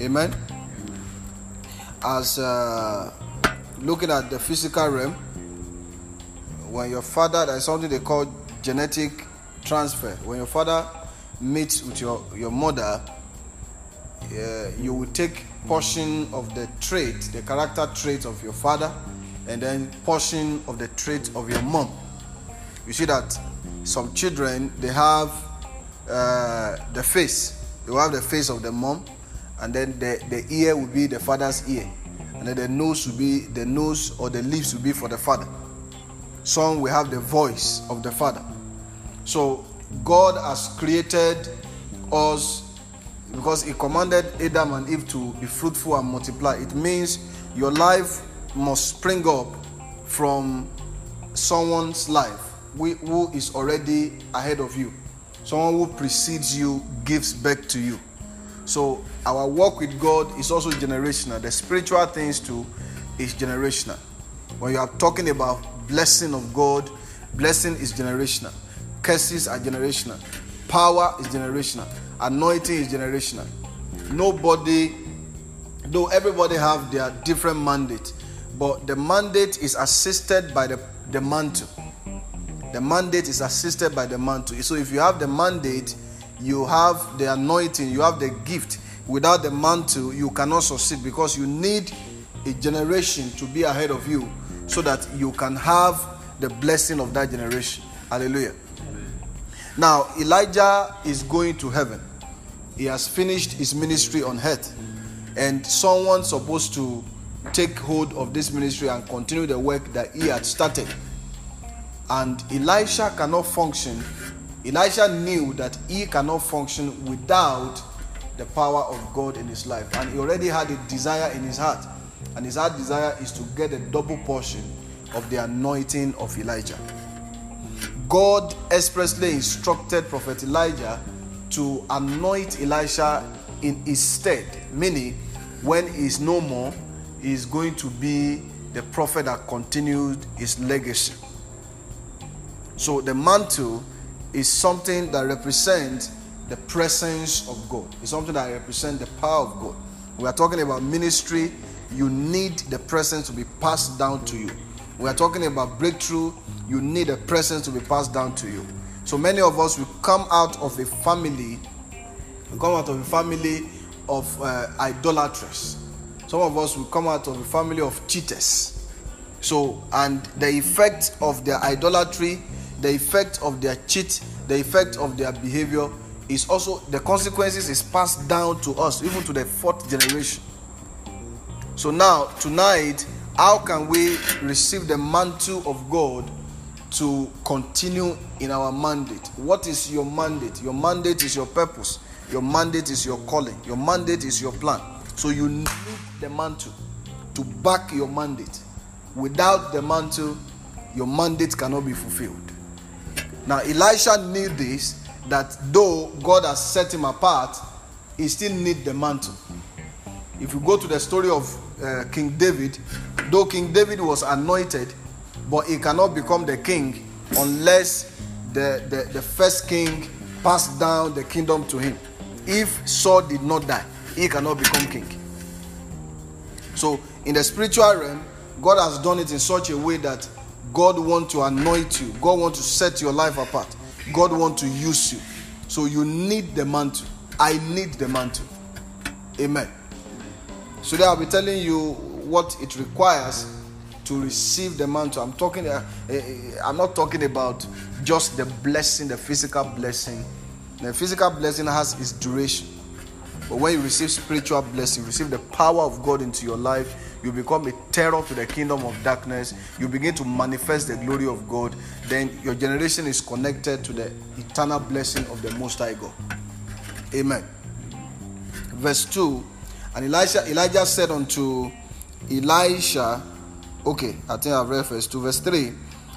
Amen. As uh, looking at the physical realm, when your father, there's something they call genetic transfer. When your father meets with your, your mother, you will take portion of the trait, the character trait of your father, and then portion of the trait of your mom. You see that some children they have uh, the face, will have the face of the mom, and then the, the ear will be the father's ear, and then the nose will be the nose or the lips will be for the father. Some will have the voice of the father. So God has created us because He commanded Adam and Eve to be fruitful and multiply. It means your life must spring up from someone's life who is already ahead of you. Someone who precedes you gives back to you. So our work with God is also generational. The spiritual things too is generational. When you are talking about blessing of God, blessing is generational. Curses are generational. Power is generational. Anointing is generational. Nobody, though everybody have their different mandate, but the mandate is assisted by the, the mantle. The mandate is assisted by the mantle. So if you have the mandate, you have the anointing, you have the gift. Without the mantle, you cannot succeed because you need a generation to be ahead of you so that you can have the blessing of that generation. Hallelujah. Now, Elijah is going to heaven. He has finished his ministry on earth. And someone supposed to take hold of this ministry and continue the work that he had started. And Elisha cannot function. Elisha knew that he cannot function without the power of God in his life. And he already had a desire in his heart. And his heart desire is to get a double portion of the anointing of Elijah. God expressly instructed Prophet Elijah to anoint Elisha in his stead, meaning when he is no more, he is going to be the prophet that continued his legacy. So the mantle is something that represents the presence of God. It's something that represents the power of God. We are talking about ministry. You need the presence to be passed down to you. We are talking about breakthrough. You need a presence to be passed down to you. So many of us will come out of a family, we come out of a family of uh, idolaters. Some of us will come out of a family of cheaters. So, and the effect of their idolatry, the effect of their cheat, the effect of their behavior is also the consequences is passed down to us, even to the fourth generation. So now, tonight, how can we receive the mantle of God to continue in our mandate? What is your mandate? Your mandate is your purpose. Your mandate is your calling. Your mandate is your plan. So you need the mantle to back your mandate. Without the mantle, your mandate cannot be fulfilled. Now, Elisha knew this that though God has set him apart, he still need the mantle. If you go to the story of uh, King David, though King David was anointed, but he cannot become the king unless the, the, the first king passed down the kingdom to him. If Saul did not die, he cannot become king. So, in the spiritual realm, God has done it in such a way that God wants to anoint you, God wants to set your life apart, God wants to use you. So, you need the mantle. I need the mantle. Amen. So, I'll be telling you what it requires to receive the mantle. I'm talking, uh, uh, I'm not talking about just the blessing, the physical blessing. The physical blessing has its duration. But when you receive spiritual blessing, receive the power of God into your life, you become a terror to the kingdom of darkness. You begin to manifest the glory of God. Then your generation is connected to the eternal blessing of the Most High God. Amen. Verse 2 And Elijah, Elijah said unto Elisha, Okay, I think I've read verse 2. Verse 3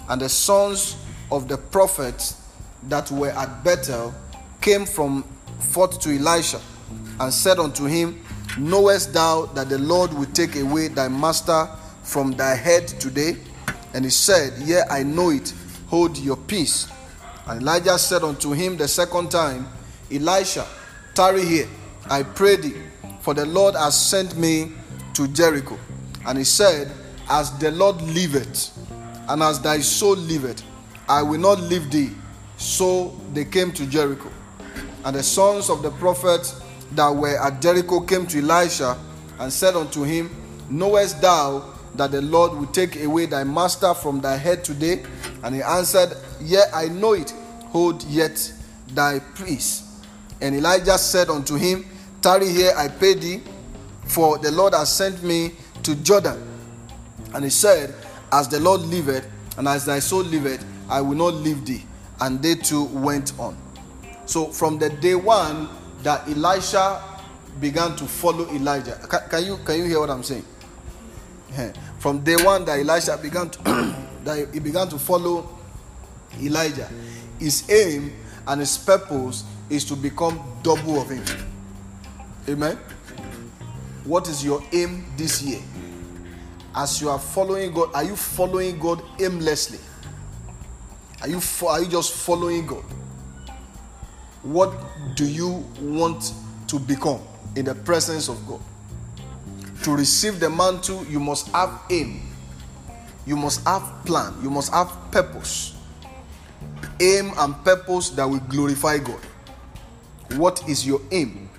And the sons of the prophets that were at Bethel came from forth to Elisha and said unto him, Knowest thou that the Lord will take away thy master from thy head today? And he said, Yea, I know it. Hold your peace. And Elijah said unto him the second time, Elisha, tarry here, I pray thee, for the Lord has sent me to Jericho. And he said, As the Lord liveth, and as thy soul liveth, I will not leave thee. So they came to Jericho. And the sons of the prophets that were at Jericho came to Elisha and said unto him, Knowest thou that the Lord will take away thy master from thy head today? And he answered, Yea, I know it. Hold yet thy peace. And Elijah said unto him, Tarry here, I pay thee, for the Lord has sent me to Jordan. And he said, As the Lord liveth, and as thy soul liveth, I will not leave thee. And they two went on. So from the day one that Elisha began to follow Elijah, can, can you can you hear what I'm saying? Eh, from day one that Elisha began to that he began to follow Elijah, his aim and his purpose is to become double of him. Amen. What is your aim this year? As you are following God, are you following God aimlessly? Are you are you just following God? What do you want to become in the presence of God? To receive the mantle, you must have aim. You must have plan. You must have purpose. Aim and purpose that will glorify God. What is your aim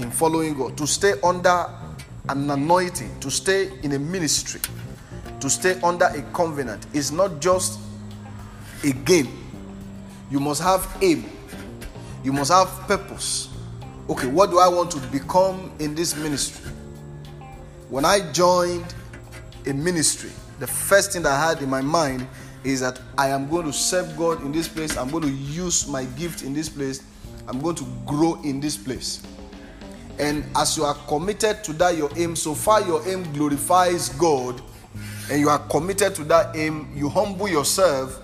in following God? To stay under an anointing, to stay in a ministry, to stay under a covenant is not just a game. You must have aim. You must have purpose. Okay, what do I want to become in this ministry? When I joined a ministry, the first thing I had in my mind is that I am going to serve God in this place. I'm going to use my gift in this place. I'm going to grow in this place. And as you are committed to that, your aim, so far your aim glorifies God, and you are committed to that aim, you humble yourself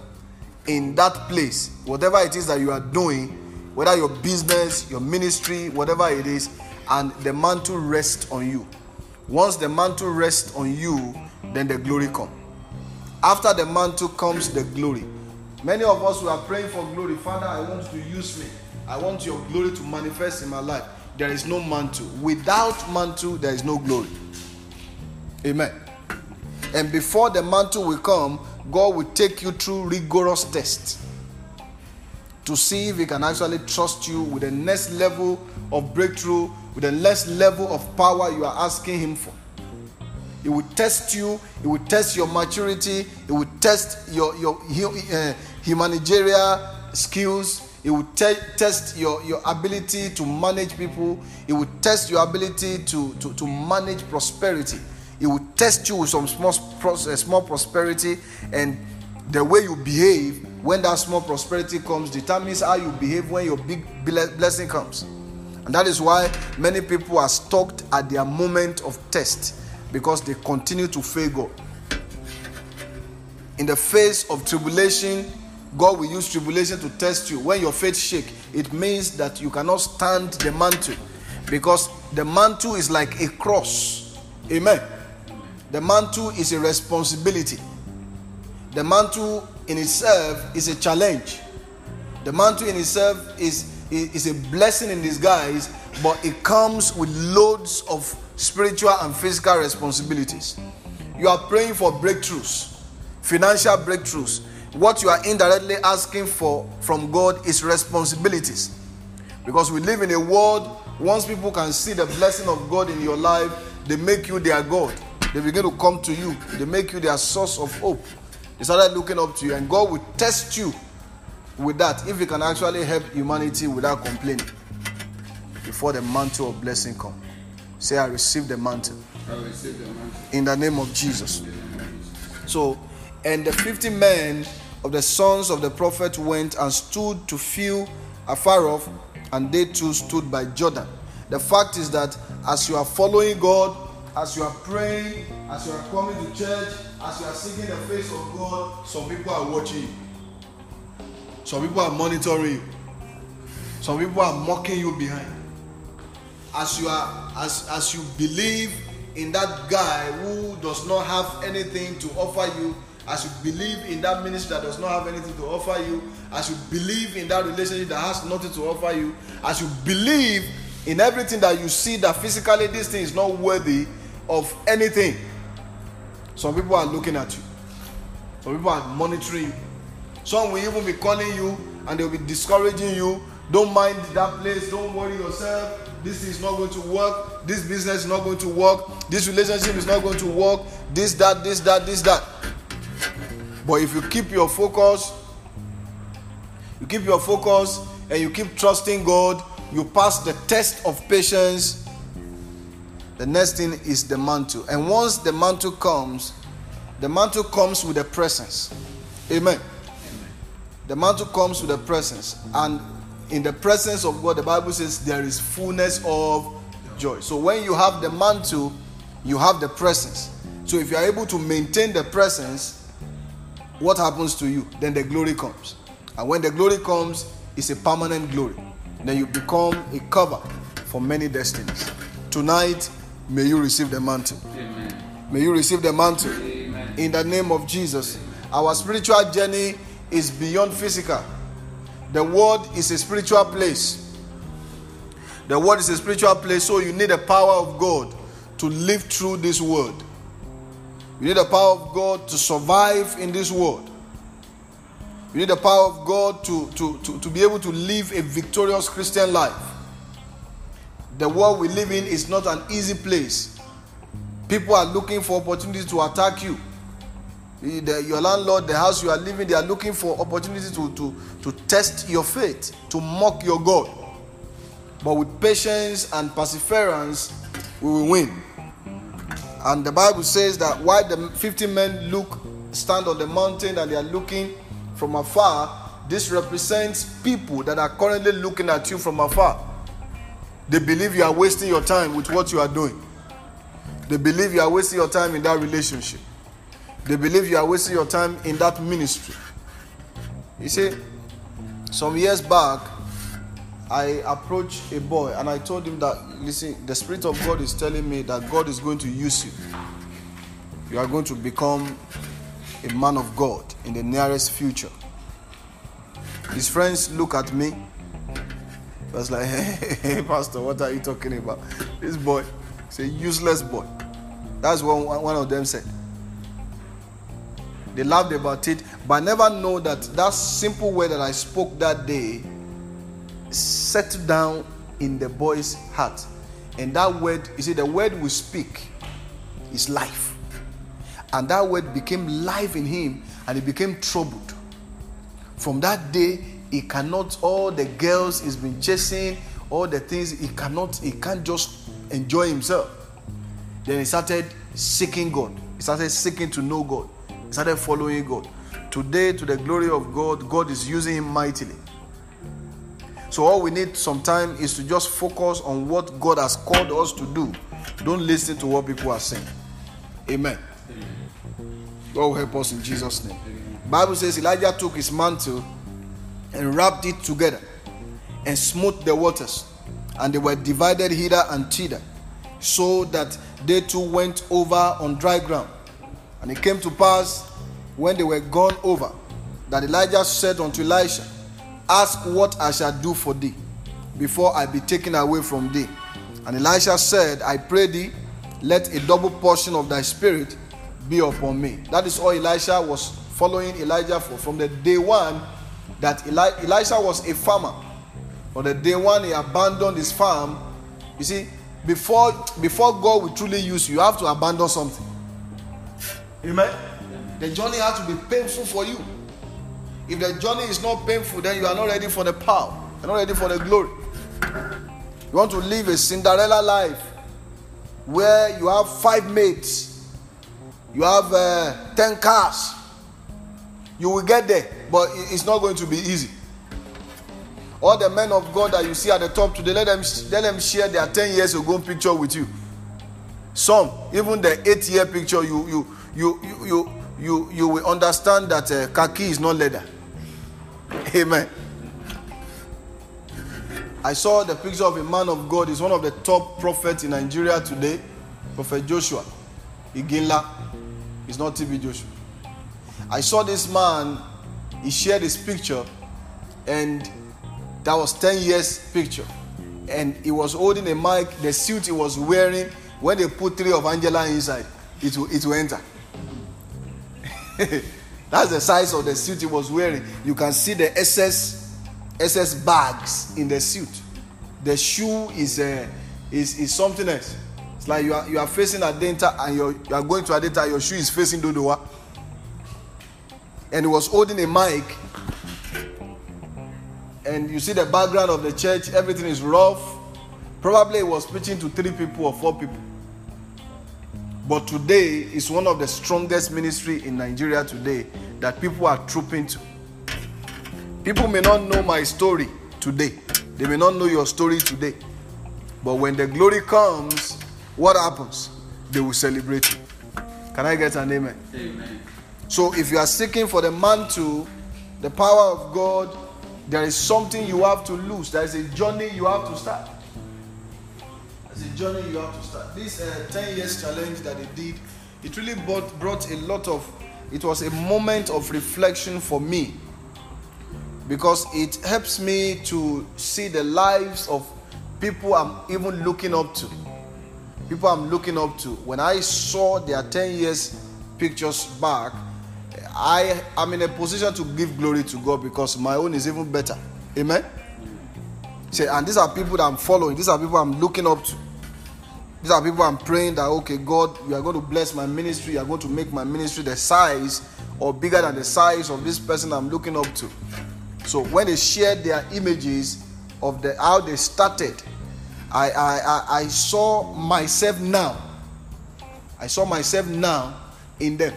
in that place, whatever it is that you are doing, whether your business, your ministry, whatever it is, and the mantle rests on you. Once the mantle rests on you, then the glory comes. After the mantle comes the glory. Many of us who are praying for glory, Father, I want to use me. I want your glory to manifest in my life. There is no mantle. Without mantle, there is no glory. Amen. And before the mantle will come, God will take you through rigorous tests to see if He can actually trust you with the next level of breakthrough, with the next level of power you are asking Him for. It will test you, it will test your maturity, it will test your, your uh, humanitarian skills, it will te- test your, your ability to manage people, it will test your ability to, to, to manage prosperity. It will test you with some small, small prosperity, and the way you behave when that small prosperity comes determines how you behave when your big blessing comes. And that is why many people are stuck at their moment of test because they continue to fail God. In the face of tribulation, God will use tribulation to test you. When your faith shake, it means that you cannot stand the mantle because the mantle is like a cross. Amen. The mantle is a responsibility. The mantle in itself is a challenge. The mantle in itself is, is a blessing in disguise, but it comes with loads of spiritual and physical responsibilities. You are praying for breakthroughs, financial breakthroughs. What you are indirectly asking for from God is responsibilities. Because we live in a world, once people can see the blessing of God in your life, they make you their God. They begin to come to you, they make you their source of hope. They started looking up to you, and God will test you with that if you can actually help humanity without complaining before the mantle of blessing come. Say, I receive the mantle. I receive the mantle. In the name of Jesus. So, and the 50 men of the sons of the prophet went and stood to feel afar off, and they too stood by Jordan. The fact is that as you are following God, as you are praying, as you are coming to church, as you are seeking the face of God, some people are watching. Some people are monitoring you. Some people are mocking you behind as you are as as you believe in that guy who does not have anything to offer you as you believe in that ministry that does not have anything to offer you, as you believe in that relationship that has nothing to offer you, as you believe in everything that you see that physically this thing is not worthy of anything. Some people are looking at you, some people are monitoring you, some will even be calling you and they'll be discouraging you. Don't mind that place, don't worry yourself. This is not going to work. This business is not going to work. This relationship is not going to work. This, that, this, that, this, that. But if you keep your focus, you keep your focus and you keep trusting God, you pass the test of patience. The next thing is the mantle. And once the mantle comes, the mantle comes with the presence. Amen. The mantle comes with the presence. And in the presence of God, the Bible says there is fullness of joy. So when you have the mantle, you have the presence. So if you are able to maintain the presence, what happens to you? Then the glory comes. And when the glory comes, it's a permanent glory. Then you become a cover for many destinies. Tonight, may you receive the mantle. Amen. May you receive the mantle. Amen. In the name of Jesus. Our spiritual journey is beyond physical. The world is a spiritual place. The world is a spiritual place, so you need the power of God to live through this world. You need the power of God to survive in this world. You need the power of God to, to, to, to be able to live a victorious Christian life. The world we live in is not an easy place. People are looking for opportunities to attack you. The, your landlord, the house you are living, they are looking for opportunities to, to, to test your faith, to mock your God. But with patience and perseverance, we will win. And the Bible says that while the 50 men look, stand on the mountain and they are looking from afar, this represents people that are currently looking at you from afar. They believe you are wasting your time with what you are doing. They believe you are wasting your time in that relationship. They believe you are wasting your time in that ministry. You see, some years back, I approached a boy and I told him that, listen, the Spirit of God is telling me that God is going to use you. You are going to become a man of God in the nearest future. His friends look at me. I was like, hey, Pastor, what are you talking about? This boy is a useless boy. That's what one of them said. They laughed about it, but I never know that that simple word that I spoke that day settled down in the boy's heart. And that word, you see, the word we speak is life. And that word became life in him and he became troubled. From that day, he cannot, all the girls he's been chasing, all the things, he cannot, he can't just enjoy himself. Then he started seeking God. He started seeking to know God he started following God. Today, to the glory of God, God is using him mightily. So, all we need sometime is to just focus on what God has called us to do. Don't listen to what people are saying. Amen. God will help us in Jesus' name. Bible says Elijah took his mantle and wrapped it together and smote the waters, and they were divided hither and thither, so that they too went over on dry ground. And it came to pass when they were gone over that Elijah said unto Elisha, Ask what I shall do for thee before I be taken away from thee. And Elisha said, I pray thee, let a double portion of thy spirit be upon me. That is all Elisha was following Elijah for from the day one that Eli- Elisha was a farmer. On the day one he abandoned his farm. You see, before before God will truly use you, you have to abandon something. Amen. The journey has to be painful for you. If the journey is not painful, then you are not ready for the power. You're not ready for the glory. You want to live a Cinderella life where you have five mates, you have uh, ten cars. You will get there, but it's not going to be easy. All the men of God that you see at the top today, let them let them share their 10 years ago picture with you. Some, even the eight year picture, you you you you you you, you will understand that uh, khaki is not leather. Amen. I saw the picture of a man of God. He's one of the top prophets in Nigeria today, Prophet Joshua Iginla. It's not TB Joshua. I saw this man, he shared his picture, and that was 10 years picture. And he was holding a mic, the suit he was wearing, when they put three of Angela inside, it will, it will enter. That's the size of the suit he was wearing. You can see the SS, SS bags in the suit. The shoe is, uh, is, is something else. It's like you are, you are facing Adenta and you're, you are going to a Adenta, your shoe is facing Dodowa. And he was holding a mic. And you see the background of the church, everything is rough. Probably he was preaching to three people or four people. But today is one of the strongest ministry in Nigeria today that people are trooping to. People may not know my story today. They may not know your story today. But when the glory comes, what happens? They will celebrate you. Can I get an amen? Amen. So if you are seeking for the mantle, the power of God, there is something you have to lose. There is a journey you have to start. There's a journey you have to start. This uh, 10 years challenge that they did, it really brought, brought a lot of, it was a moment of reflection for me because it helps me to see the lives of people I'm even looking up to people I'm looking up to, when I saw their 10 years pictures back, I am in a position to give glory to God because my own is even better. Amen. Say, and these are people that I'm following, these are people I'm looking up to. These are people I'm praying that okay, God, you are going to bless my ministry, you are going to make my ministry the size or bigger than the size of this person I'm looking up to. So when they shared their images of the how they started, I, I, I, saw myself now. I saw myself now in them.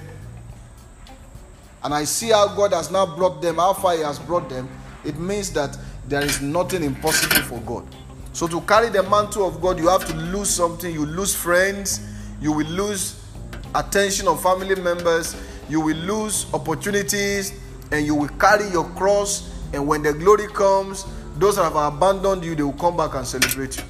And I see how God has now brought them, how far He has brought them. It means that there is nothing impossible for God. So to carry the mantle of God, you have to lose something. You lose friends, you will lose attention of family members, you will lose opportunities, and you will carry your cross. And when the glory comes, those that have abandoned you, they will come back and celebrate you.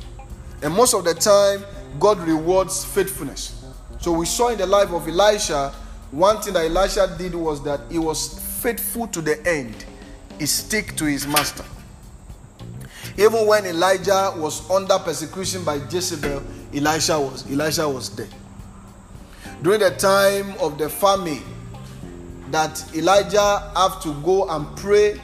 And most of the time, God rewards faithfulness. So we saw in the life of Elisha, one thing that Elisha did was that he was faithful to the end. He stick to his master. Even when Elijah was under persecution by Jezebel, Elisha was Elisha was there. During the time of the famine, that Elijah have to go and pray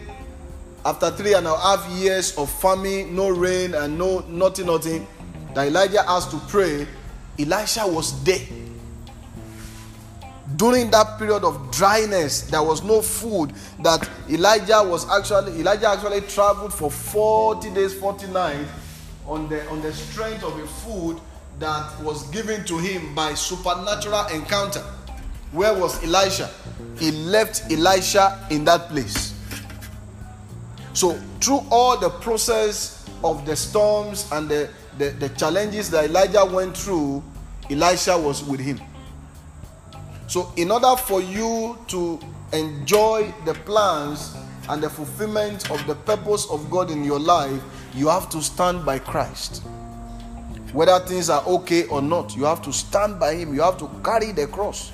after three and a half years of famine, no rain and no nothing, nothing that Elijah asked to pray, Elisha was there. During that period of dryness, there was no food. That Elijah was actually Elijah actually traveled for 40 days, 40 nights on the on the strength of a food that was given to him by supernatural encounter. Where was Elisha? He left Elisha in that place. So through all the process of the storms and the the, the challenges that Elijah went through, Elisha was with him. So, in order for you to enjoy the plans and the fulfillment of the purpose of God in your life, you have to stand by Christ. Whether things are okay or not, you have to stand by Him. You have to carry the cross.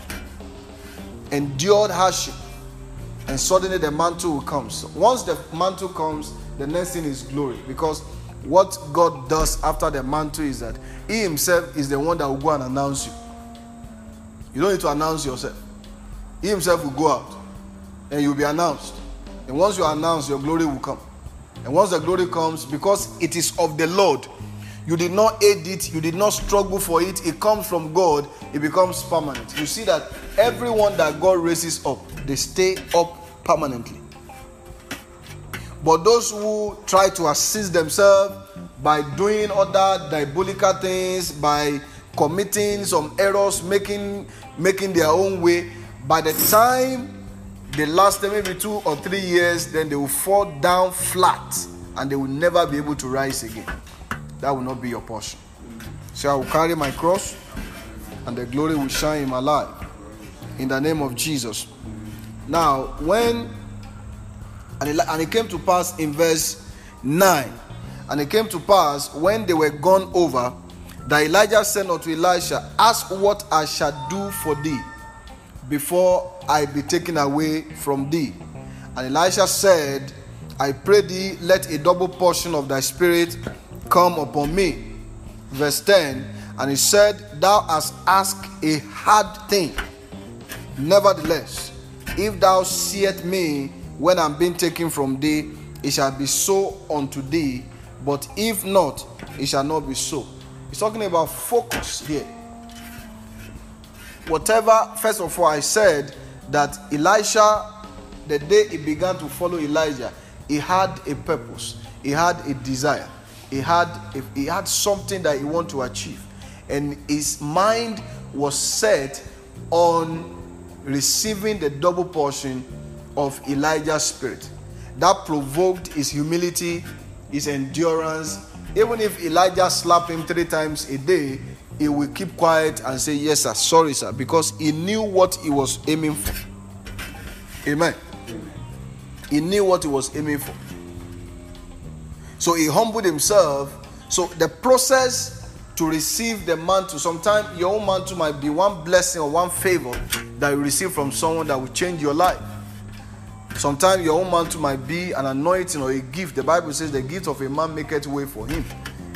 Endured hardship. And suddenly the mantle will come. So once the mantle comes, the next thing is glory. Because what God does after the mantle is that He Himself is the one that will go and announce you. You don't need to announce yourself. He Himself will go out and you'll be announced. And once you are announced, your glory will come. And once the glory comes, because it is of the Lord, you did not aid it, you did not struggle for it, it comes from God, it becomes permanent. You see that everyone that God raises up, they stay up permanently. But those who try to assist themselves by doing other diabolical things, by committing some errors, making making their own way, by the time they last maybe two or three years, then they will fall down flat and they will never be able to rise again. That will not be your portion. So I will carry my cross and the glory will shine in my life. In the name of Jesus. Now, when and it, and it came to pass in verse 9. And it came to pass when they were gone over that Elijah said unto Elisha, Ask what I shall do for thee. before I be taken away from thee. And Elisha said, I pray thee, let a double portion of thy spirit come upon me. Verse 10 And he said, Thou hast asked a hard thing. Nevertheless, if thou seest me when I'm being taken from thee, it shall be so unto thee. But if not, it shall not be so. He's talking about focus here. Whatever, first of all, I said that Elisha, the day he began to follow Elijah, he had a purpose, he had a desire, he had, a, he had something that he wanted to achieve. And his mind was set on receiving the double portion of Elijah's spirit. That provoked his humility, his endurance. Even if Elijah slapped him three times a day, he will keep quiet and say, Yes, sir, sorry, sir, because he knew what he was aiming for. Amen. He knew what he was aiming for. So he humbled himself. So the process to receive the mantle, sometimes your own mantle might be one blessing or one favor that you receive from someone that will change your life. Sometimes your own mantle might be an anointing or a gift. The Bible says the gift of a man maketh way for him.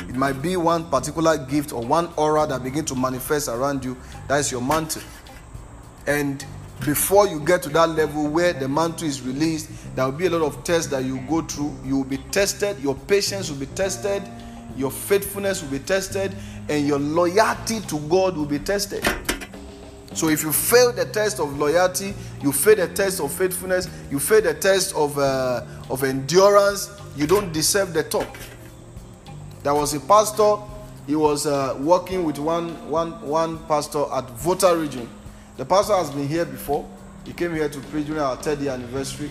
It might be one particular gift or one aura that begin to manifest around you. That is your mantle. And before you get to that level where the mantle is released, there will be a lot of tests that you go through. You will be tested, your patience will be tested, your faithfulness will be tested, and your loyalty to God will be tested. So if you fail the test of loyalty, you fail the test of faithfulness, you fail the test of, uh, of endurance, you don't deserve the top. There was a pastor, he was uh, working with one, one, one pastor at Volta region. The pastor has been here before. He came here to preach during our third year anniversary.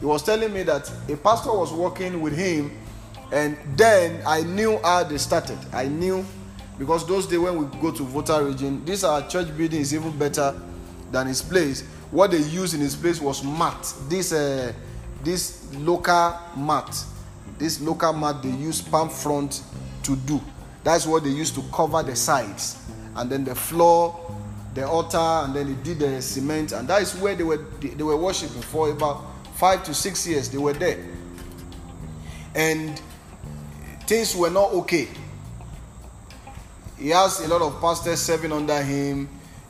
He was telling me that a pastor was working with him, and then I knew how they started. I knew because those days when we go to Volta region, this our church building is even better than his place. What they used in his place was mat. This uh, this local mat, this local mat they use palm front to do. That's what they used to cover the sides, and then the floor, the altar, and then they did the cement, and that is where they were they were worshiping for about five to six years. They were there, and things were not okay he has a lot of pastors serving under him.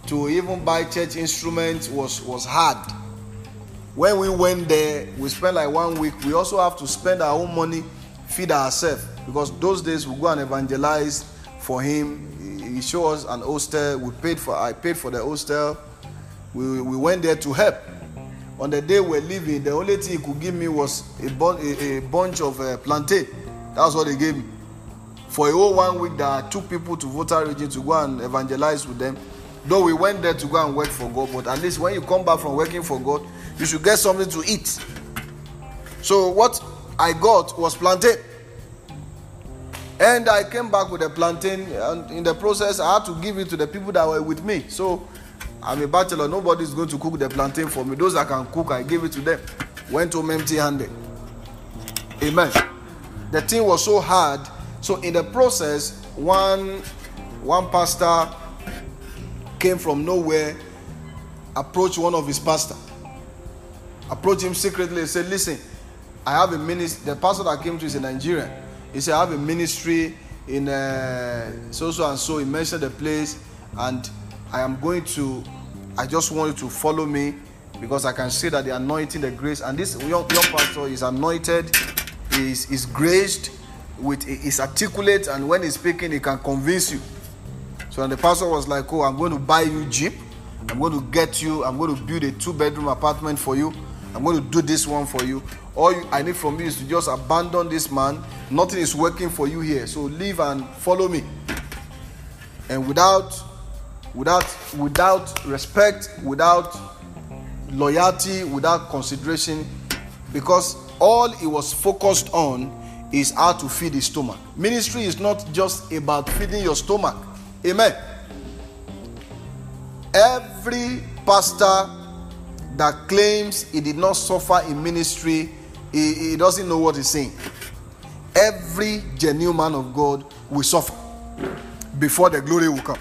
To even buy church instruments was, was hard. When we went there, we spent like one week. We also have to spend our own money, feed ourselves. Because those days we go and evangelize for him. He showed us an hostel. We paid for I paid for the hostel. We, we went there to help. On the day we're leaving, the only thing he could give me was a, bun- a, a bunch of uh, plantain. That's what he gave me for a whole one week there took people to Volta region to go and evangelize with them. Though we went there to go and work for god but at least when you come back from working for god you should get something to eat. So what i got was plantain. And i came back with a plantain and in the process i had to give it to the people that were with me. So i'm a bachelor. Nobody is going to cook the plantain for me. Those that can cook i gave it to them. Went home empty handed amen. The thing was so hard so in the process, one one pastor came from nowhere, approached one of his pastor, approached him secretly and said, "Listen, I have a ministry. The pastor that came to is a Nigerian. He said, I have a ministry in uh, so so and so. He mentioned the place, and I am going to. I just want you to follow me because I can see that the anointing, the grace, and this young, young pastor is anointed, is is graced." With is articulate and when he's speaking he can convince you. So and the pastor was like oh i'm going to buy you jeep. I'm going to get you. I'm going to build a two bedroom apartment for you. I'm going to do this one for you. All you, i need from you is to just abandon this man. Nothing is working for you here. So leave and follow me. And without without without respect without loyalty without consideration because all he was focused on is how to feed his stomach. Ministry is not just about feeding your stomach. Amen. Every pastor that claims he did not suffer in ministry, he, he doesn't know what he's saying. Every genuine man of God will suffer before the glory will come.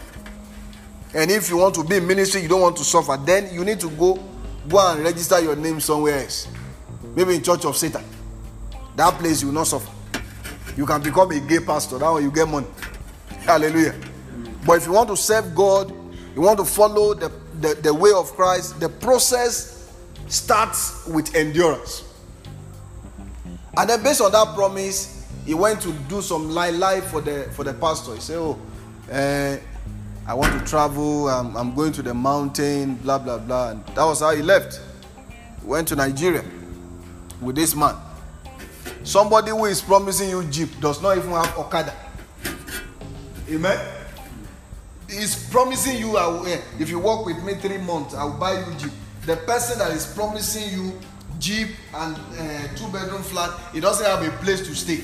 And if you want to be in ministry, you don't want to suffer, then you need to go go and register your name somewhere else. Maybe in Church of Satan. That place you will not suffer. You can become a gay pastor. That way you get money. Hallelujah. But if you want to serve God, you want to follow the, the, the way of Christ, the process starts with endurance. And then based on that promise, he went to do some life life for the for the pastor. He said, "Oh, uh, I want to travel. I'm, I'm, going to the mountain. Blah blah blah." And that was how he left. He went to Nigeria with this man. Somebody who is promising you jeep does not even have Okada. Amen. He's promising you, eh, if you work with me three months, I'll buy you jeep. The person that is promising you jeep and uh, two bedroom flat, he doesn't have a place to stay.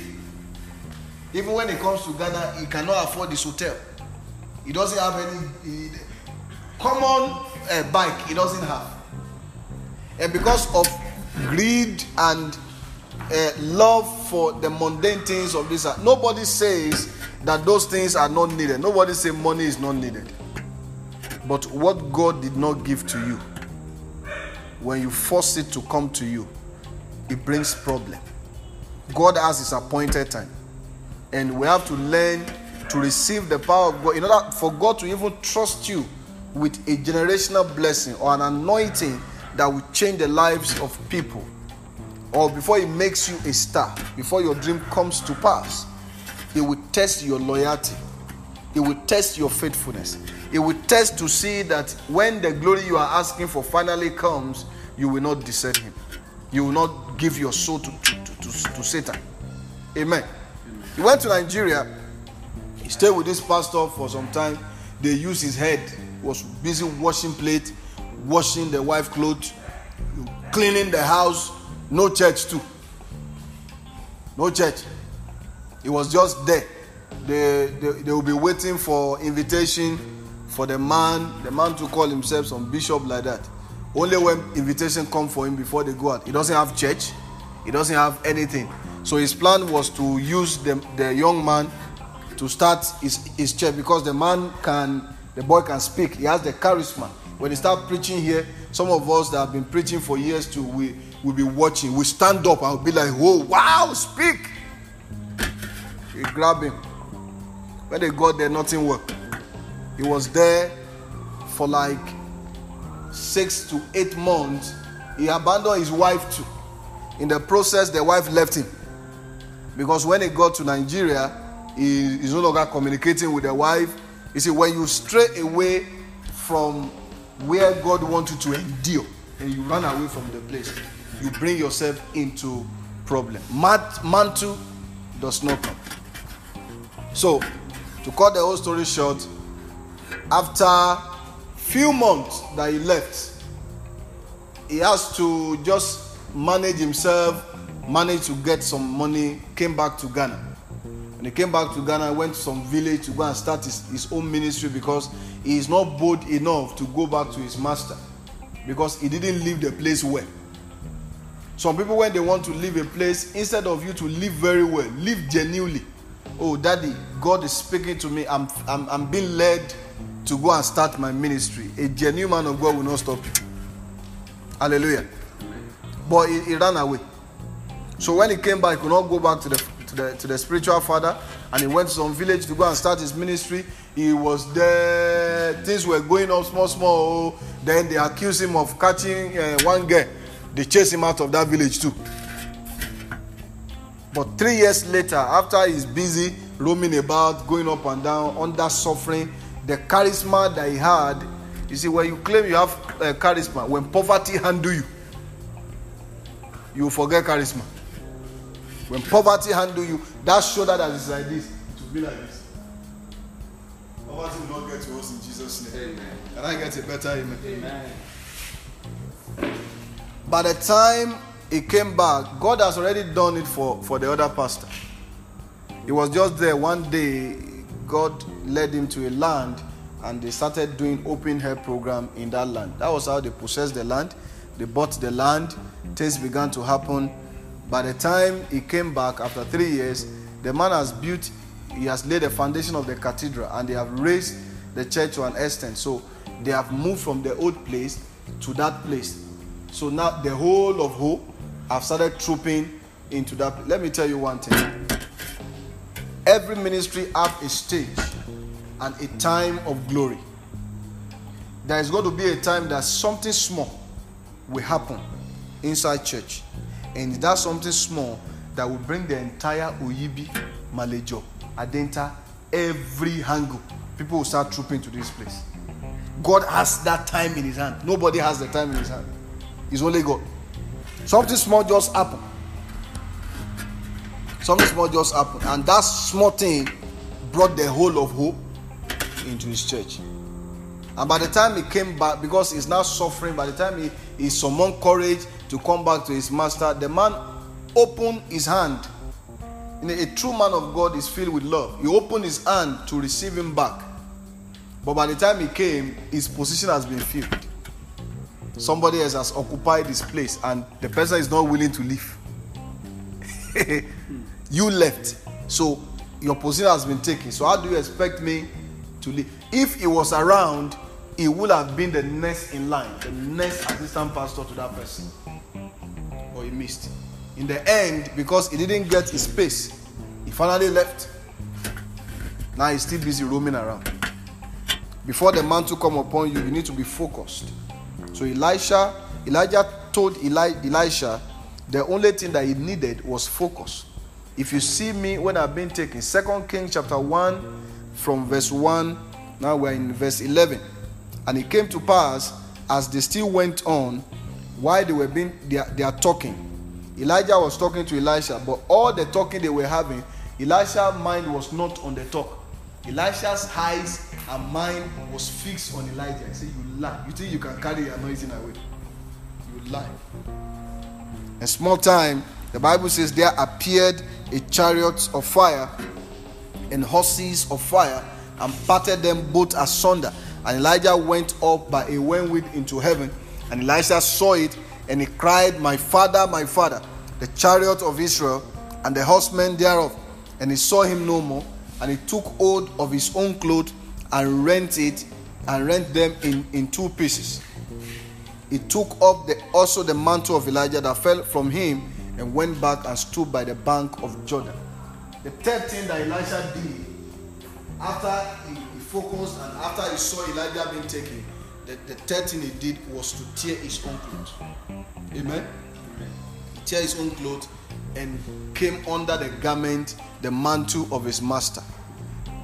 Even when it comes to Ghana, he cannot afford this hotel. He doesn't have any he, common uh, bike. He doesn't have, and because of greed and uh, love for the mundane things of this, earth. nobody says that those things are not needed. Nobody say money is not needed. But what God did not give to you, when you force it to come to you, it brings problem. God has his appointed time. And we have to learn to receive the power of God in order for God to even trust you with a generational blessing or an anointing that will change the lives of people. Or before He makes you a star, before your dream comes to pass, He will test your loyalty, He will test your faithfulness, He will test to see that when the glory you are asking for finally comes, you will not desert Him. You will not give your soul to, to, to, to, to Satan. Amen. He went to Nigeria. He stayed with this pastor for some time. They used his head. He was busy washing plate, washing the wife clothes, cleaning the house. No church too. No church. It was just there. They, they, they will be waiting for invitation for the man, the man to call himself some bishop like that. Only when invitation come for him before they go out. He doesn't have church. He doesn't have anything. So his plan was to use the, the young man to start his, his church because the man can, the boy can speak. He has the charisma. When he start preaching here, some of us that have been preaching for years too, we will be watching. We stand up and be like, whoa, wow, speak. We grab him. When they got there, nothing worked. He was there for like six to eight months. He abandoned his wife too. In the process, the wife left him. Because when he got to Nigeria, he is no longer communicating with the wife. You see, when you stray away from where God wants you to endure and you run away from the place, you bring yourself into problem. Mantle does not come. So, to cut the whole story short, after few months that he left, he has to just manage himself manage to get some money, came back to Ghana. He came back to Ghana, went to some village to go and start his, his own ministry because he is not bold enough to go back to his master because he didn't leave the place well. Some people, when they want to leave a place, instead of you to live very well, live genuinely. Oh, daddy, God is speaking to me. I'm, I'm, I'm being led to go and start my ministry. A genuine man of God will not stop you. Hallelujah. But he, he ran away. So when he came back, he could not go back to the the to the spiritual father, and he went to some village to go and start his ministry. He was there. Things were going up small, small. Then they accused him of catching uh, one girl. They chased him out of that village too. But three years later, after he's busy roaming about, going up and down, under suffering, the charisma that he had, you see, when you claim you have uh, charisma, when poverty handle you, you forget charisma. When poverty handle you, that shoulder that is like this, to be like this. Poverty will not get to us in Jesus' name. Amen. Can I get a better amen? Amen. By the time he came back, God has already done it for, for the other pastor. He was just there one day, God led him to a land and they started doing open air program in that land. That was how they possessed the land. They bought the land. Things began to happen by the time he came back after three years, the man has built, he has laid the foundation of the cathedral, and they have raised the church to an extent. So they have moved from the old place to that place. So now the whole of hope have started trooping into that. Let me tell you one thing. Every ministry have a stage and a time of glory. There is going to be a time that something small will happen inside church. And that's something small that will bring the entire Oyibi, Malejo, Adenta, every angle. People will start trooping to this place. God has that time in his hand. Nobody has the time in his hand. It's only God. Something small just happened. Something small just happened. And that small thing brought the whole of hope into his church. And by the time he came back, because he's now suffering, by the time he, he summoned courage to come back to his master, the man opened his hand. A true man of God is filled with love. He opened his hand to receive him back. But by the time he came, his position has been filled. Somebody else has occupied his place, and the person is not willing to leave. you left. So your position has been taken. So how do you expect me to leave? If he was around, he would have been the next in line, the next assistant pastor to that person. Missed. In the end, because he didn't get his space, he finally left. Now he's still busy roaming around. Before the mantle come upon you, you need to be focused. So Elisha, Elijah told Eli, Elisha the only thing that he needed was focus. If you see me when I've been taking Second Kings chapter 1 from verse 1, now we're in verse 11. And it came to pass as they still went on, while they were being they are, they are talking. Elijah was talking to Elisha, but all the talking they were having, Elisha's mind was not on the talk. Elisha's eyes and mind was fixed on Elijah. He said, You lie. You think you can carry your anointing away? You lie. A small time, the Bible says, There appeared a chariot of fire and horses of fire and parted them both asunder. And Elijah went up by a whirlwind into heaven. And Elisha saw it and he cried, My father, my father, the chariot of Israel and the horsemen thereof. And he saw him no more. And he took hold of his own clothes and rent it and rent them in, in two pieces. He took up the, also the mantle of Elijah that fell from him and went back and stood by the bank of Jordan. The third thing that Elisha did after he, he focused and after he saw Elijah being taken, the, the third thing he did was to tear his own clothes. Amen. He tear his own clothes and came under the garment, the mantle of his master.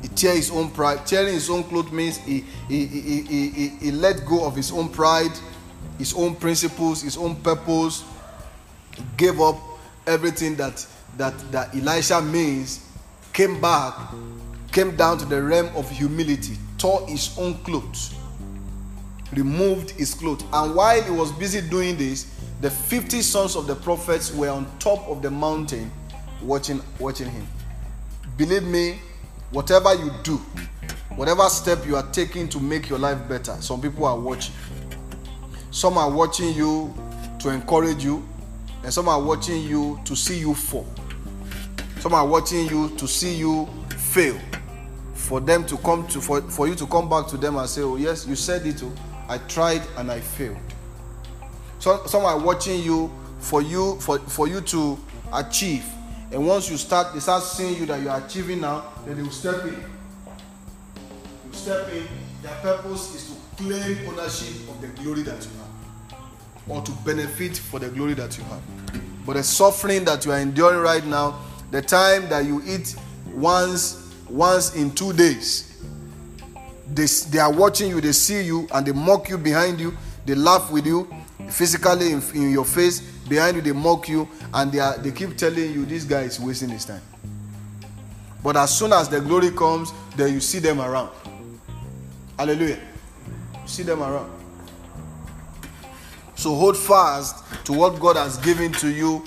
He tear his own pride. Tearing his own clothes means he, he, he, he, he, he let go of his own pride, his own principles, his own purpose. He gave up everything that that that Elisha means. Came back, came down to the realm of humility, tore his own clothes, removed his clothes, and while he was busy doing this, the 50 sons of the prophets were on top of the mountain watching watching him. Believe me, whatever you do, whatever step you are taking to make your life better, some people are watching. Some are watching you to encourage you, and some are watching you to see you fall. Some are watching you to see you fail. For them to come to for, for you to come back to them and say, Oh, yes, you said it. Oh, I tried and I failed. So some are watching you for you for, for you to achieve. And once you start, they start seeing you that you are achieving now, then they will step in. You step in, their purpose is to claim ownership of the glory that you have. Or to benefit for the glory that you have. But the suffering that you are enduring right now, the time that you eat once once in two days, they, they are watching you, they see you, and they mock you behind you, they laugh with you, physically in, in your face, behind you, they mock you, and they, are, they keep telling you this guy is wasting his time. But as soon as the glory comes, then you see them around. Hallelujah. You see them around. So hold fast to what God has given to you.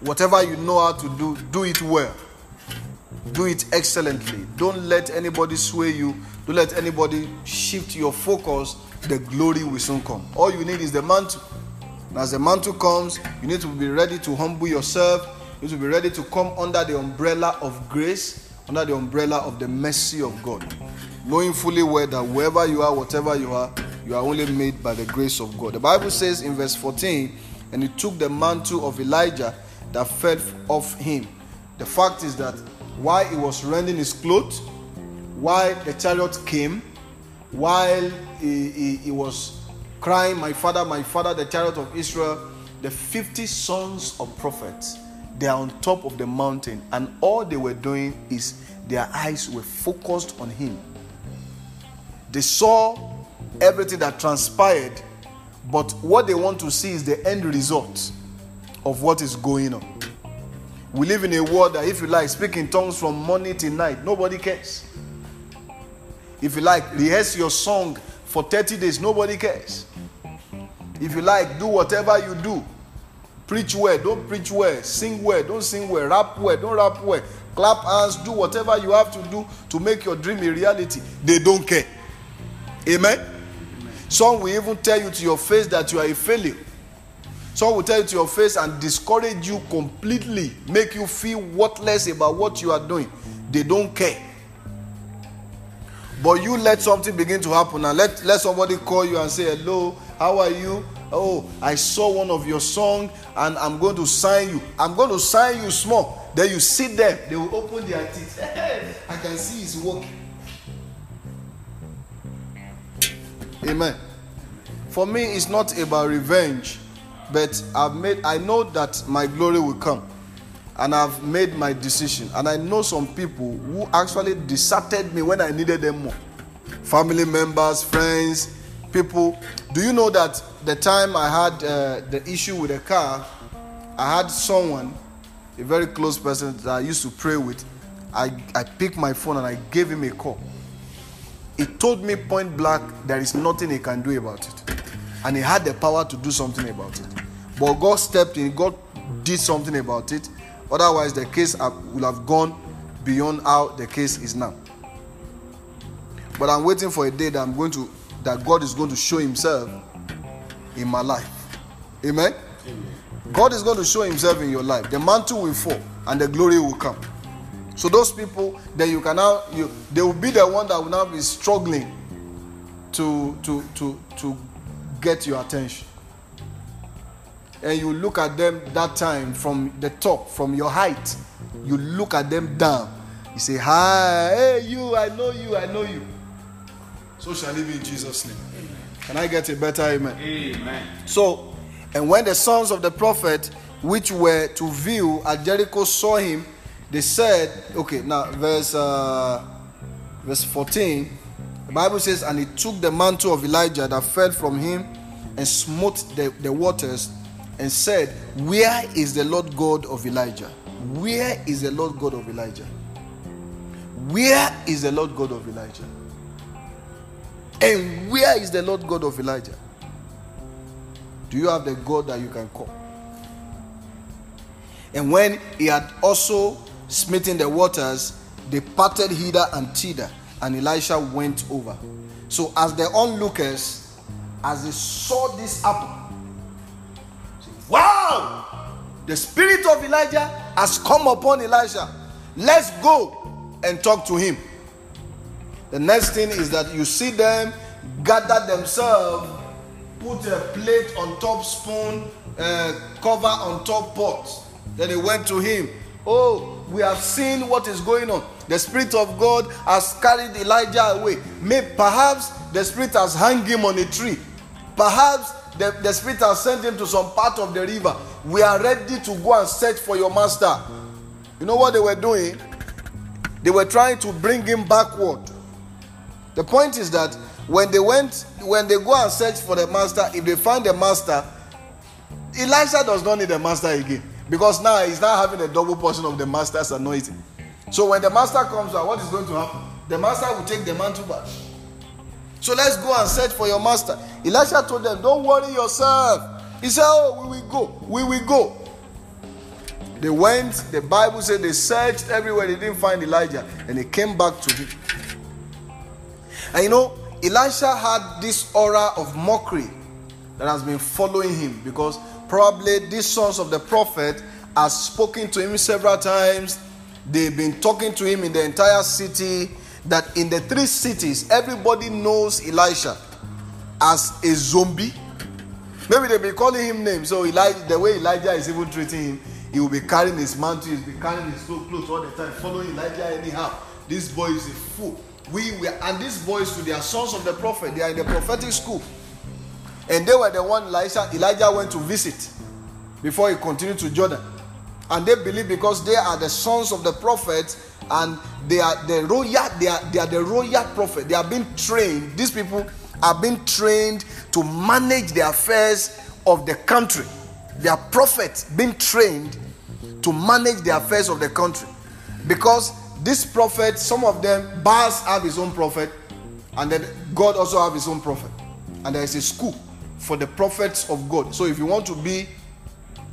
Whatever you know how to do, do it well. Do it excellently. Don't let anybody sway you. Don't let anybody shift your focus. The glory will soon come. All you need is the mantle. And as the mantle comes, you need to be ready to humble yourself. You need to be ready to come under the umbrella of grace, under the umbrella of the mercy of God. knowing fully well that wherever you are, whatever you are, you are only made by the grace of God. The Bible says in verse 14, and he took the mantle of Elijah that fell off him. The fact is that while he was rending his clothes, while the chariot came, while he, he, he was crying, My father, my father, the chariot of Israel, the 50 sons of prophets, they are on top of the mountain, and all they were doing is their eyes were focused on him. They saw everything that transpired, but what they want to see is the end result of what is going on. We live in a world that, if you like, speak in tongues from morning till night, nobody cares. If you like, rehearse your song for 30 days, nobody cares. If you like, do whatever you do. Preach well, don't preach well. Sing well, don't sing well. Rap well, don't rap well. Clap hands, do whatever you have to do to make your dream a reality. They don't care. Amen? Amen. Some will even tell you to your face that you are a failure. Some will tell you to your face and discourage you completely, make you feel worthless about what you are doing. They don't care. But you let something begin to happen and let, let somebody call you and say, Hello, how are you? Oh, I saw one of your song and I'm going to sign you. I'm going to sign you small. Then you sit there, they will open their teeth. I can see it's working. Amen. For me, it's not about revenge, but I've made I know that my glory will come. And I've made my decision. And I know some people who actually deserted me when I needed them more. Family members, friends, people. Do you know that the time I had uh, the issue with the car, I had someone, a very close person that I used to pray with. I, I picked my phone and I gave him a call. He told me point blank there is nothing he can do about it. And he had the power to do something about it. But God stepped in, God did something about it. Otherwise, the case will have gone beyond how the case is now. But I'm waiting for a day that I'm going to that God is going to show himself in my life. Amen? Amen. God is going to show himself in your life. The mantle will fall and the glory will come. So those people, then you can now you they will be the one that will now be struggling to to to to get your attention. And you look at them that time from the top, from your height. You look at them down. You say, Hi, hey you, I know you, I know you. So shall it be in Jesus' name. Amen. Can I get a better amen? Amen. So, and when the sons of the prophet which were to view at Jericho saw him, they said, okay, now verse uh, verse 14, the Bible says, and he took the mantle of Elijah that fell from him and smote the, the waters and said, Where is the Lord God of Elijah? Where is the Lord God of Elijah? Where is the Lord God of Elijah? And where is the Lord God of Elijah? Do you have the God that you can call? And when he had also smitten the waters, they parted hither and thither, and Elisha went over. So, as the onlookers, as they saw this happen, wow, the spirit of Elijah has come upon Elijah. Let's go and talk to him. The next thing is that you see them gather themselves, put a plate on top spoon, uh, cover on top pot. Then they went to him. Oh, we have seen what is going on. The Spirit of God has carried Elijah away. May, perhaps the Spirit has hung him on a tree. Perhaps the, the Spirit has sent him to some part of the river. We are ready to go and search for your master. You know what they were doing? They were trying to bring him backward. The point is that when they went, when they go and search for the master, if they find the master, Elisha does not need the master again because now he's now having a double portion of the master's anointing. So when the master comes out, what is going to happen? The master will take the mantle back. So let's go and search for your master. Elisha told them, Don't worry yourself. He said, Oh, we will go. We will go. They went, the Bible said they searched everywhere, they didn't find Elijah, and they came back to him. And you know, Elisha had this aura of mockery that has been following him because probably these sons of the prophet has spoken to him several times. They've been talking to him in the entire city. That in the three cities, everybody knows Elisha as a zombie. Maybe they'll be calling him names. So Elijah, the way Elijah is even treating him, he will be carrying his mantle, he'll be carrying his clothes all the time, following Elijah anyhow. This boy is a fool. We were, and these boys, too, they are sons of the prophet. They are in the prophetic school. And they were the one Elijah, Elijah went to visit before he continued to Jordan. And they believe because they are the sons of the prophet and they are the royal, they are, they are the royal prophet. They are being trained. These people are being trained to manage the affairs of the country. They are prophets being trained to manage the affairs of the country. Because these prophets, some of them, Baals have his own prophet, and then God also have his own prophet. And there is a school for the prophets of God. So if you want to be,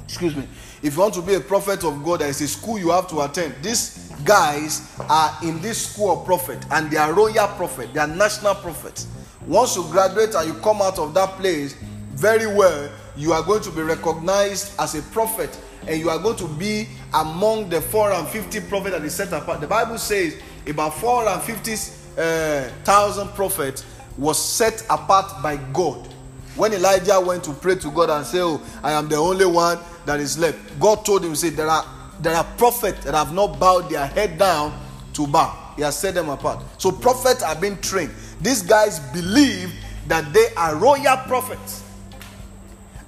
excuse me, if you want to be a prophet of God, there is a school you have to attend. These guys are in this school of prophet, and they are royal prophet, they are national prophets. Once you graduate and you come out of that place very well, you are going to be recognized as a prophet and you are going to be among the 450 prophets that is set apart. The Bible says about 450,000 uh, prophets was set apart by God. When Elijah went to pray to God and say, "Oh, I am the only one that is left," God told him, "Say there are there are prophets that have not bowed their head down to Baal. He has set them apart. So prophets are being trained. These guys believe that they are royal prophets.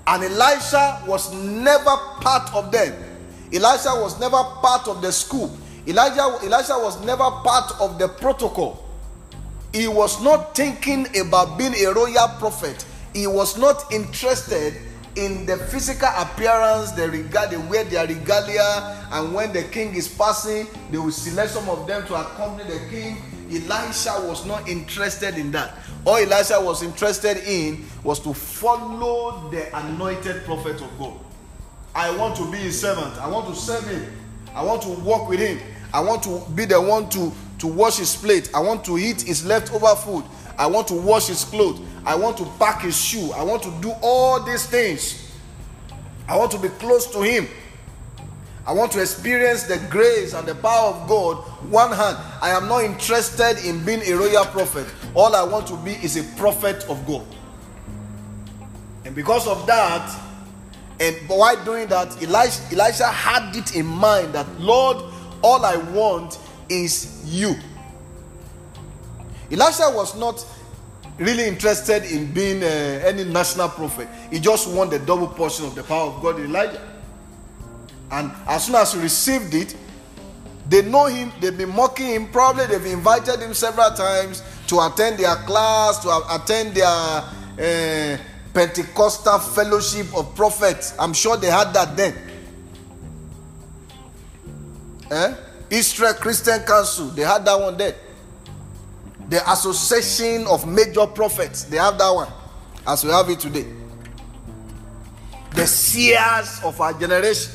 And Elisha was never part of them. Elisha was never part of the school. Elijah, Elisha was never part of the protocol. He was not thinking about being a royal prophet. He was not interested in the physical appearance, the regard, they wear their regalia, and when the king is passing, they will select some of them to accompany the king. Elisha was not interested in that. All Elisha was interested in was to follow the anointed prophet of God. I want to be his servant. I want to serve him. I want to walk with him. I want to be the one to, to wash his plate. I want to eat his leftover food. I want to wash his clothes. I want to pack his shoe. I want to do all these things. I want to be close to him. I want to experience the grace and the power of God. One hand, I am not interested in being a royal prophet. All I want to be is a prophet of God. And because of that, and while doing that, Elisha, Elisha had it in mind that, Lord, all I want is you. Elisha was not really interested in being uh, any national prophet. He just wanted the double portion of the power of God in Elijah. And as soon as he received it, they know him, they've been mocking him. Probably they've invited him several times to attend their class, to attend their uh, Pentecostal fellowship of prophets. I'm sure they had that then. Eh? Israel Christian Council, they had that one then. The Association of Major Prophets, they have that one, as we have it today. The seers of our generation,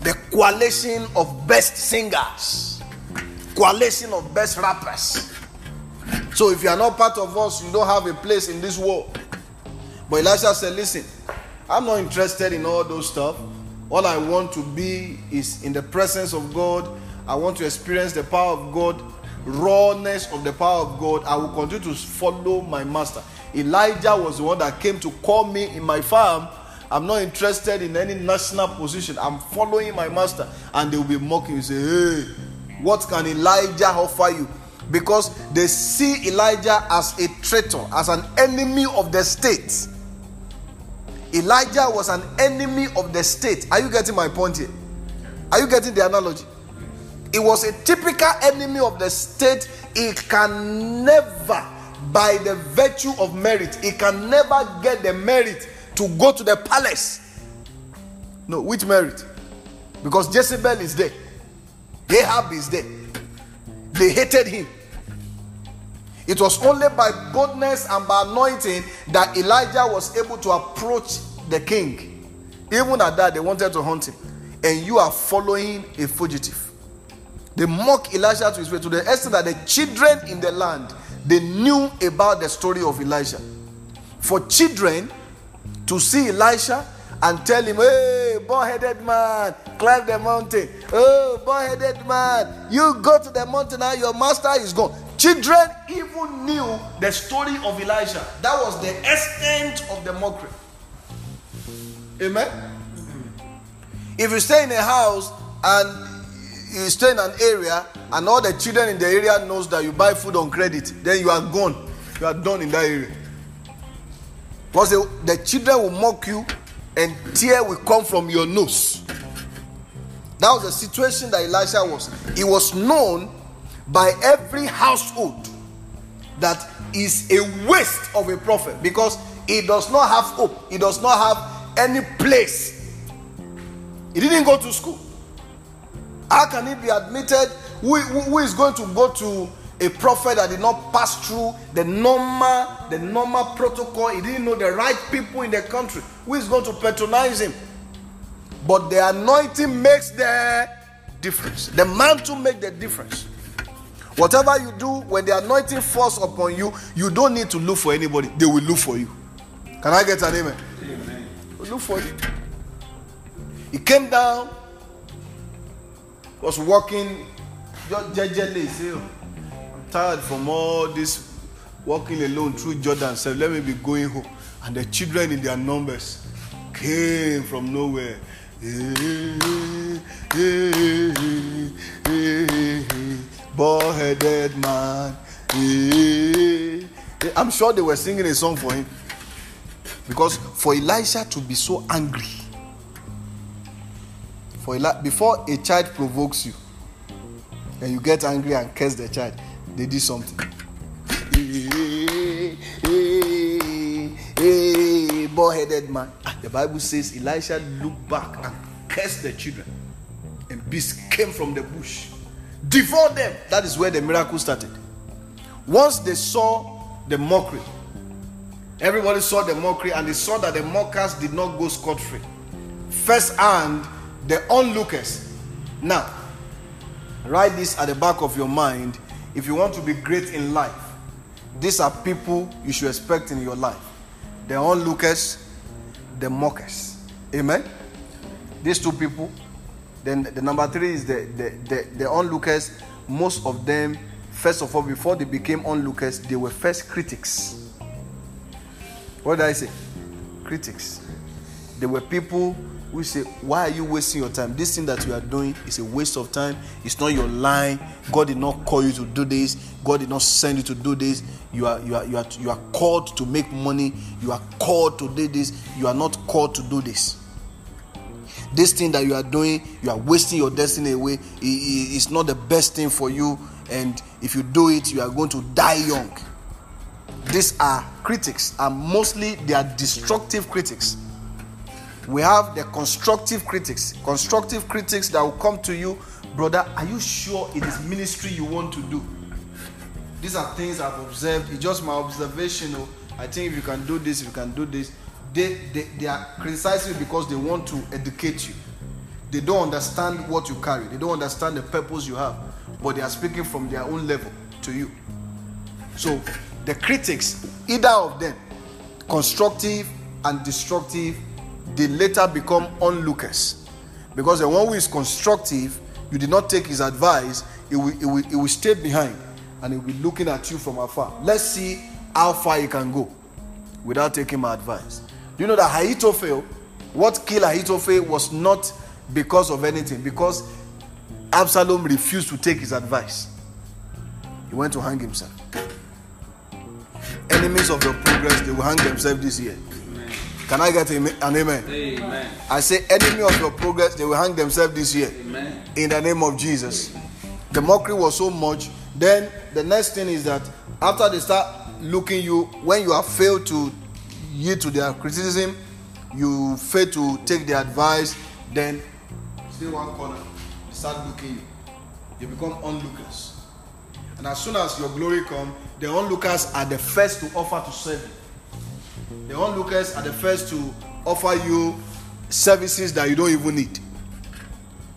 the coalition of best singers, coalition of best rappers. So if you are not part of us, you don't have a place in this world. But Elisha said, Listen, I'm not interested in all those stuff. All I want to be is in the presence of God. I want to experience the power of God rawness of the power of God, I will continue to follow my master. Elijah was the one that came to call me in my farm. I'm not interested in any national position. I'm following my master. And they will be mocking you. Say, hey, what can Elijah offer you? Because they see Elijah as a traitor, as an enemy of the state. Elijah was an enemy of the state. Are you getting my point here? Are you getting the analogy? He was a typical enemy of the state. He can never, by the virtue of merit, he can never get the merit to go to the palace. No, which merit? Because Jezebel is there, Ahab is there. They hated him. It was only by boldness and by anointing that Elijah was able to approach the king. Even at that, they wanted to hunt him. And you are following a fugitive. They mock Elijah to his face to the extent that the children in the land they knew about the story of Elijah. For children to see Elisha and tell him, "Hey, bald-headed man, climb the mountain. Oh, bald-headed man, you go to the mountain now, your master is gone. Children even knew the story of Elisha. That was the extent of the mockery. Amen. If you stay in a house and you stay in an area and all the children in the area knows that you buy food on credit, then you are gone. You are done in that area. Because the, the children will mock you and tear will come from your nose. That was the situation that Elisha was. It was known by every household that is a waste of a prophet because he does not have hope, he does not have any place. He didn't go to school. How can he be admitted? Who, who is going to go to a prophet that did not pass through the normal, the normal protocol? He didn't know the right people in the country. Who is going to patronize him? But the anointing makes the difference. The mantle makes the difference. Whatever you do, when the anointing falls upon you, you don't need to look for anybody. They will look for you. Can I get an amen? Amen. Look for you. He came down, was walking just gingerly. Say, oh, I'm tired from all this walking alone through Jordan. Said, let me be going home. And the children in their numbers came from nowhere. Bald headed man. I'm sure they were singing a song for him. Because for Elisha to be so angry, for Eli- before a child provokes you, and you get angry and curse the child, they did something. Hey, bald-headed man. The Bible says Elisha looked back and cursed the children, and beasts came from the bush, devoured them. That is where the miracle started. Once they saw the mockery, everybody saw the mockery, and they saw that the mockers did not go scot free. First hand, the onlookers. Now, write this at the back of your mind if you want to be great in life. These are people you should expect in your life the onlookers, the mockers. Amen. These two people. Then the number three is the, the, the, the onlookers. Most of them, first of all, before they became onlookers, they were first critics. What did I say? Critics. They were people we say, Why are you wasting your time? This thing that you are doing is a waste of time. It's not your line. God did not call you to do this. God did not send you to do this. You are you are you are you are called to make money. You are called to do this. You are not called to do this. This thing that you are doing, you are wasting your destiny away. It's not the best thing for you. And if you do it, you are going to die young. These are critics, and mostly they are destructive critics we have the constructive critics. Constructive critics that will come to you, brother. Are you sure it is ministry you want to do? These are things I've observed. It's just my observation. Oh, I think if you can do this, if you can do this, they, they, they are criticizing because they want to educate you. They don't understand what you carry, they don't understand the purpose you have, but they are speaking from their own level to you. So, the critics, either of them, constructive and destructive, they later become onlookers. Because the one who is constructive, you did not take his advice, he will, he will, he will stay behind and he will be looking at you from afar. Let's see how far he can go without taking my advice. Do you know that Ahithophel, what killed Ahithophel was not because of anything, because Absalom refused to take his advice. He went to hang himself. Enemies of your progress, they will hang themselves this year. Can I get an amen? Amen. I say, enemy of your progress, they will hang themselves this year. Amen. In the name of Jesus. The mockery was so much. Then the next thing is that after they start looking you, when you have failed to yield to their criticism, you fail to take their advice, then stay one corner, start looking you. You become onlookers. And as soon as your glory comes, the onlookers are the first to offer to serve you. The onlookers are the first to offer you services that you don't even need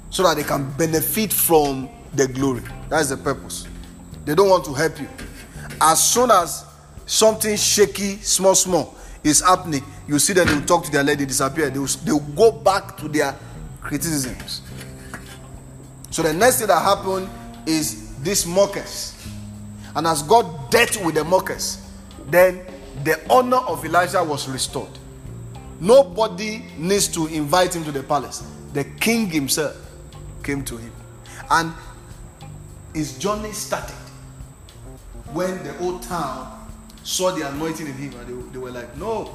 so that they can benefit from the glory. That's the purpose. They don't want to help you. As soon as something shaky, small, small, is happening, you see them, they will talk to their lady, disappear. They will, they will go back to their criticisms. So the next thing that happened is these mockers. And as God dealt with the mockers, then the honor of Elijah was restored. Nobody needs to invite him to the palace. The king himself came to him. And his journey started when the old town saw the anointing in him and they, they were like, No,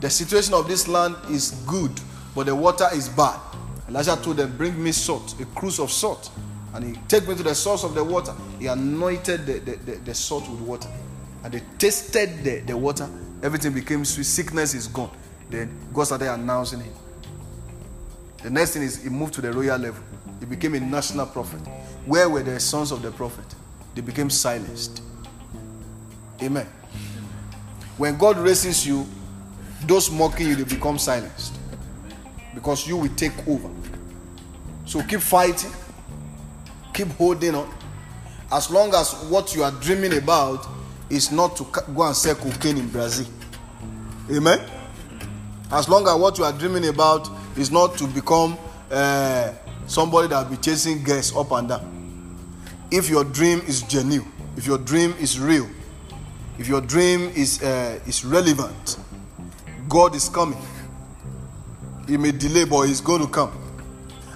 the situation of this land is good, but the water is bad. Elijah told them, Bring me salt, a cruse of salt. And he take me to the source of the water. He anointed the, the, the, the salt with water. And they tasted the, the water. Everything became sweet. Sickness is gone. Then God started announcing him. The next thing is he moved to the royal level. He became a national prophet. Where were the sons of the prophet? They became silenced. Amen. When God raises you, those mocking you, they become silenced. Because you will take over. So keep fighting. Keep holding on. As long as what you are dreaming about is not to go and sell cocaine in Brazil. Amen. As long as what you are dreaming about is not to become uh, somebody that will be chasing girls up and down. If your dream is genuine, if your dream is real, if your dream is uh, is relevant, God is coming. He may delay, but He's going to come.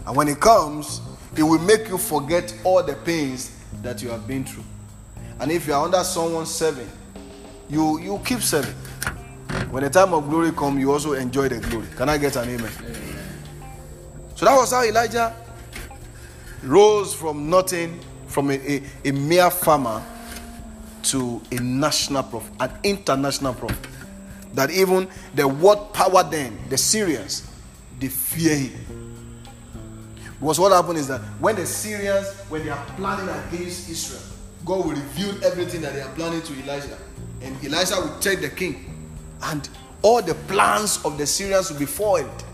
And when He comes, He will make you forget all the pains that you have been through. And if you are under someone serving, you you keep serving. When the time of glory comes, you also enjoy the glory. Can I get an amen? amen? So that was how Elijah rose from nothing, from a, a, a mere farmer to a national prophet, an international prophet. That even the word power then, the Syrians, they fear him. Because what happened is that when the Syrians, when they are planning against Israel, God will reveal everything that they are planning to Elijah. And Elijah will take the king. And all the plans of the Syrians will be foiled.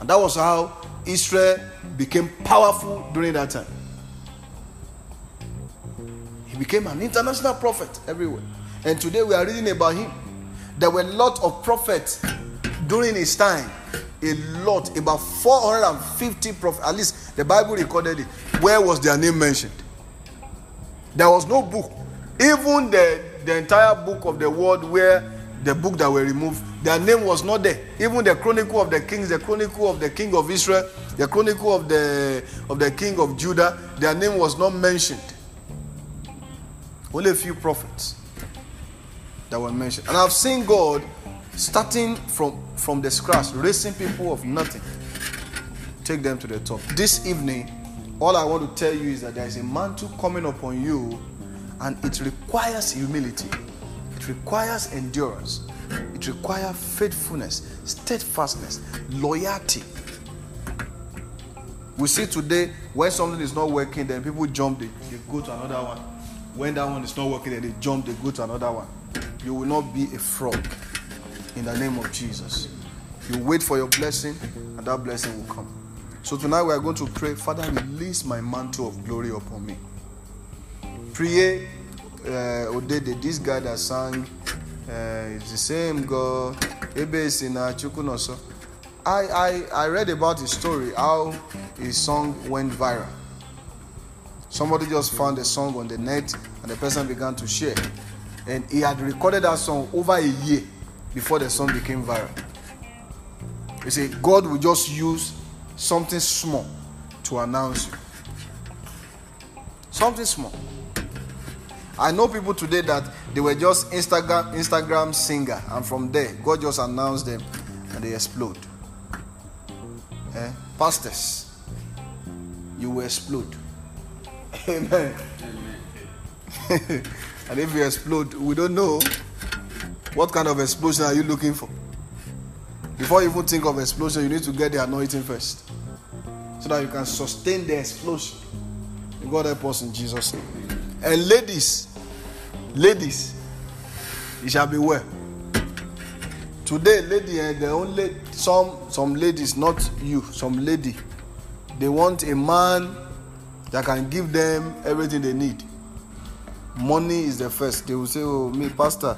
And that was how Israel became powerful during that time. He became an international prophet everywhere. And today we are reading about him. There were a lot of prophets during his time. A lot, about 450 prophets, at least the Bible recorded it. Where was their name mentioned? There was no book. Even the, the entire book of the world where the book that were removed, their name was not there. Even the chronicle of the kings, the chronicle of the king of Israel, the chronicle of the of the king of Judah, their name was not mentioned. Only a few prophets that were mentioned. And I've seen God starting from, from the scratch, raising people of nothing, take them to the top. This evening, all I want to tell you is that there is a mantle coming upon you, and it requires humility, it requires endurance, it requires faithfulness, steadfastness, loyalty. We see today when something is not working, then people jump, they, they go to another one. When that one is not working, then they jump, they go to another one. You will not be a fraud in the name of Jesus. You wait for your blessing, and that blessing will come. So tonight we are going to pray, Father, release my mantle of glory upon me. Pray, uh, Odede, this guy that sang, uh, it's the same God. I, I, I read about his story, how his song went viral. Somebody just found a song on the net and the person began to share. And he had recorded that song over a year before the song became viral. You see, God will just use something small to announce you. Something small. I know people today that they were just Instagram Instagram singer, and from there, God just announced them and they explode. Eh? Pastors, you will explode. Amen. and if you explode, we don't know what kind of explosion are you looking for. Before you even think of explosion, you need to get the anointing first. So that you can sustain the explosion. God help us in Jesus' name. And ladies, ladies, it shall be well. Today, lady, and the only some some ladies, not you, some lady, they want a man that can give them everything they need. Money is the first. They will say, Oh, me, Pastor,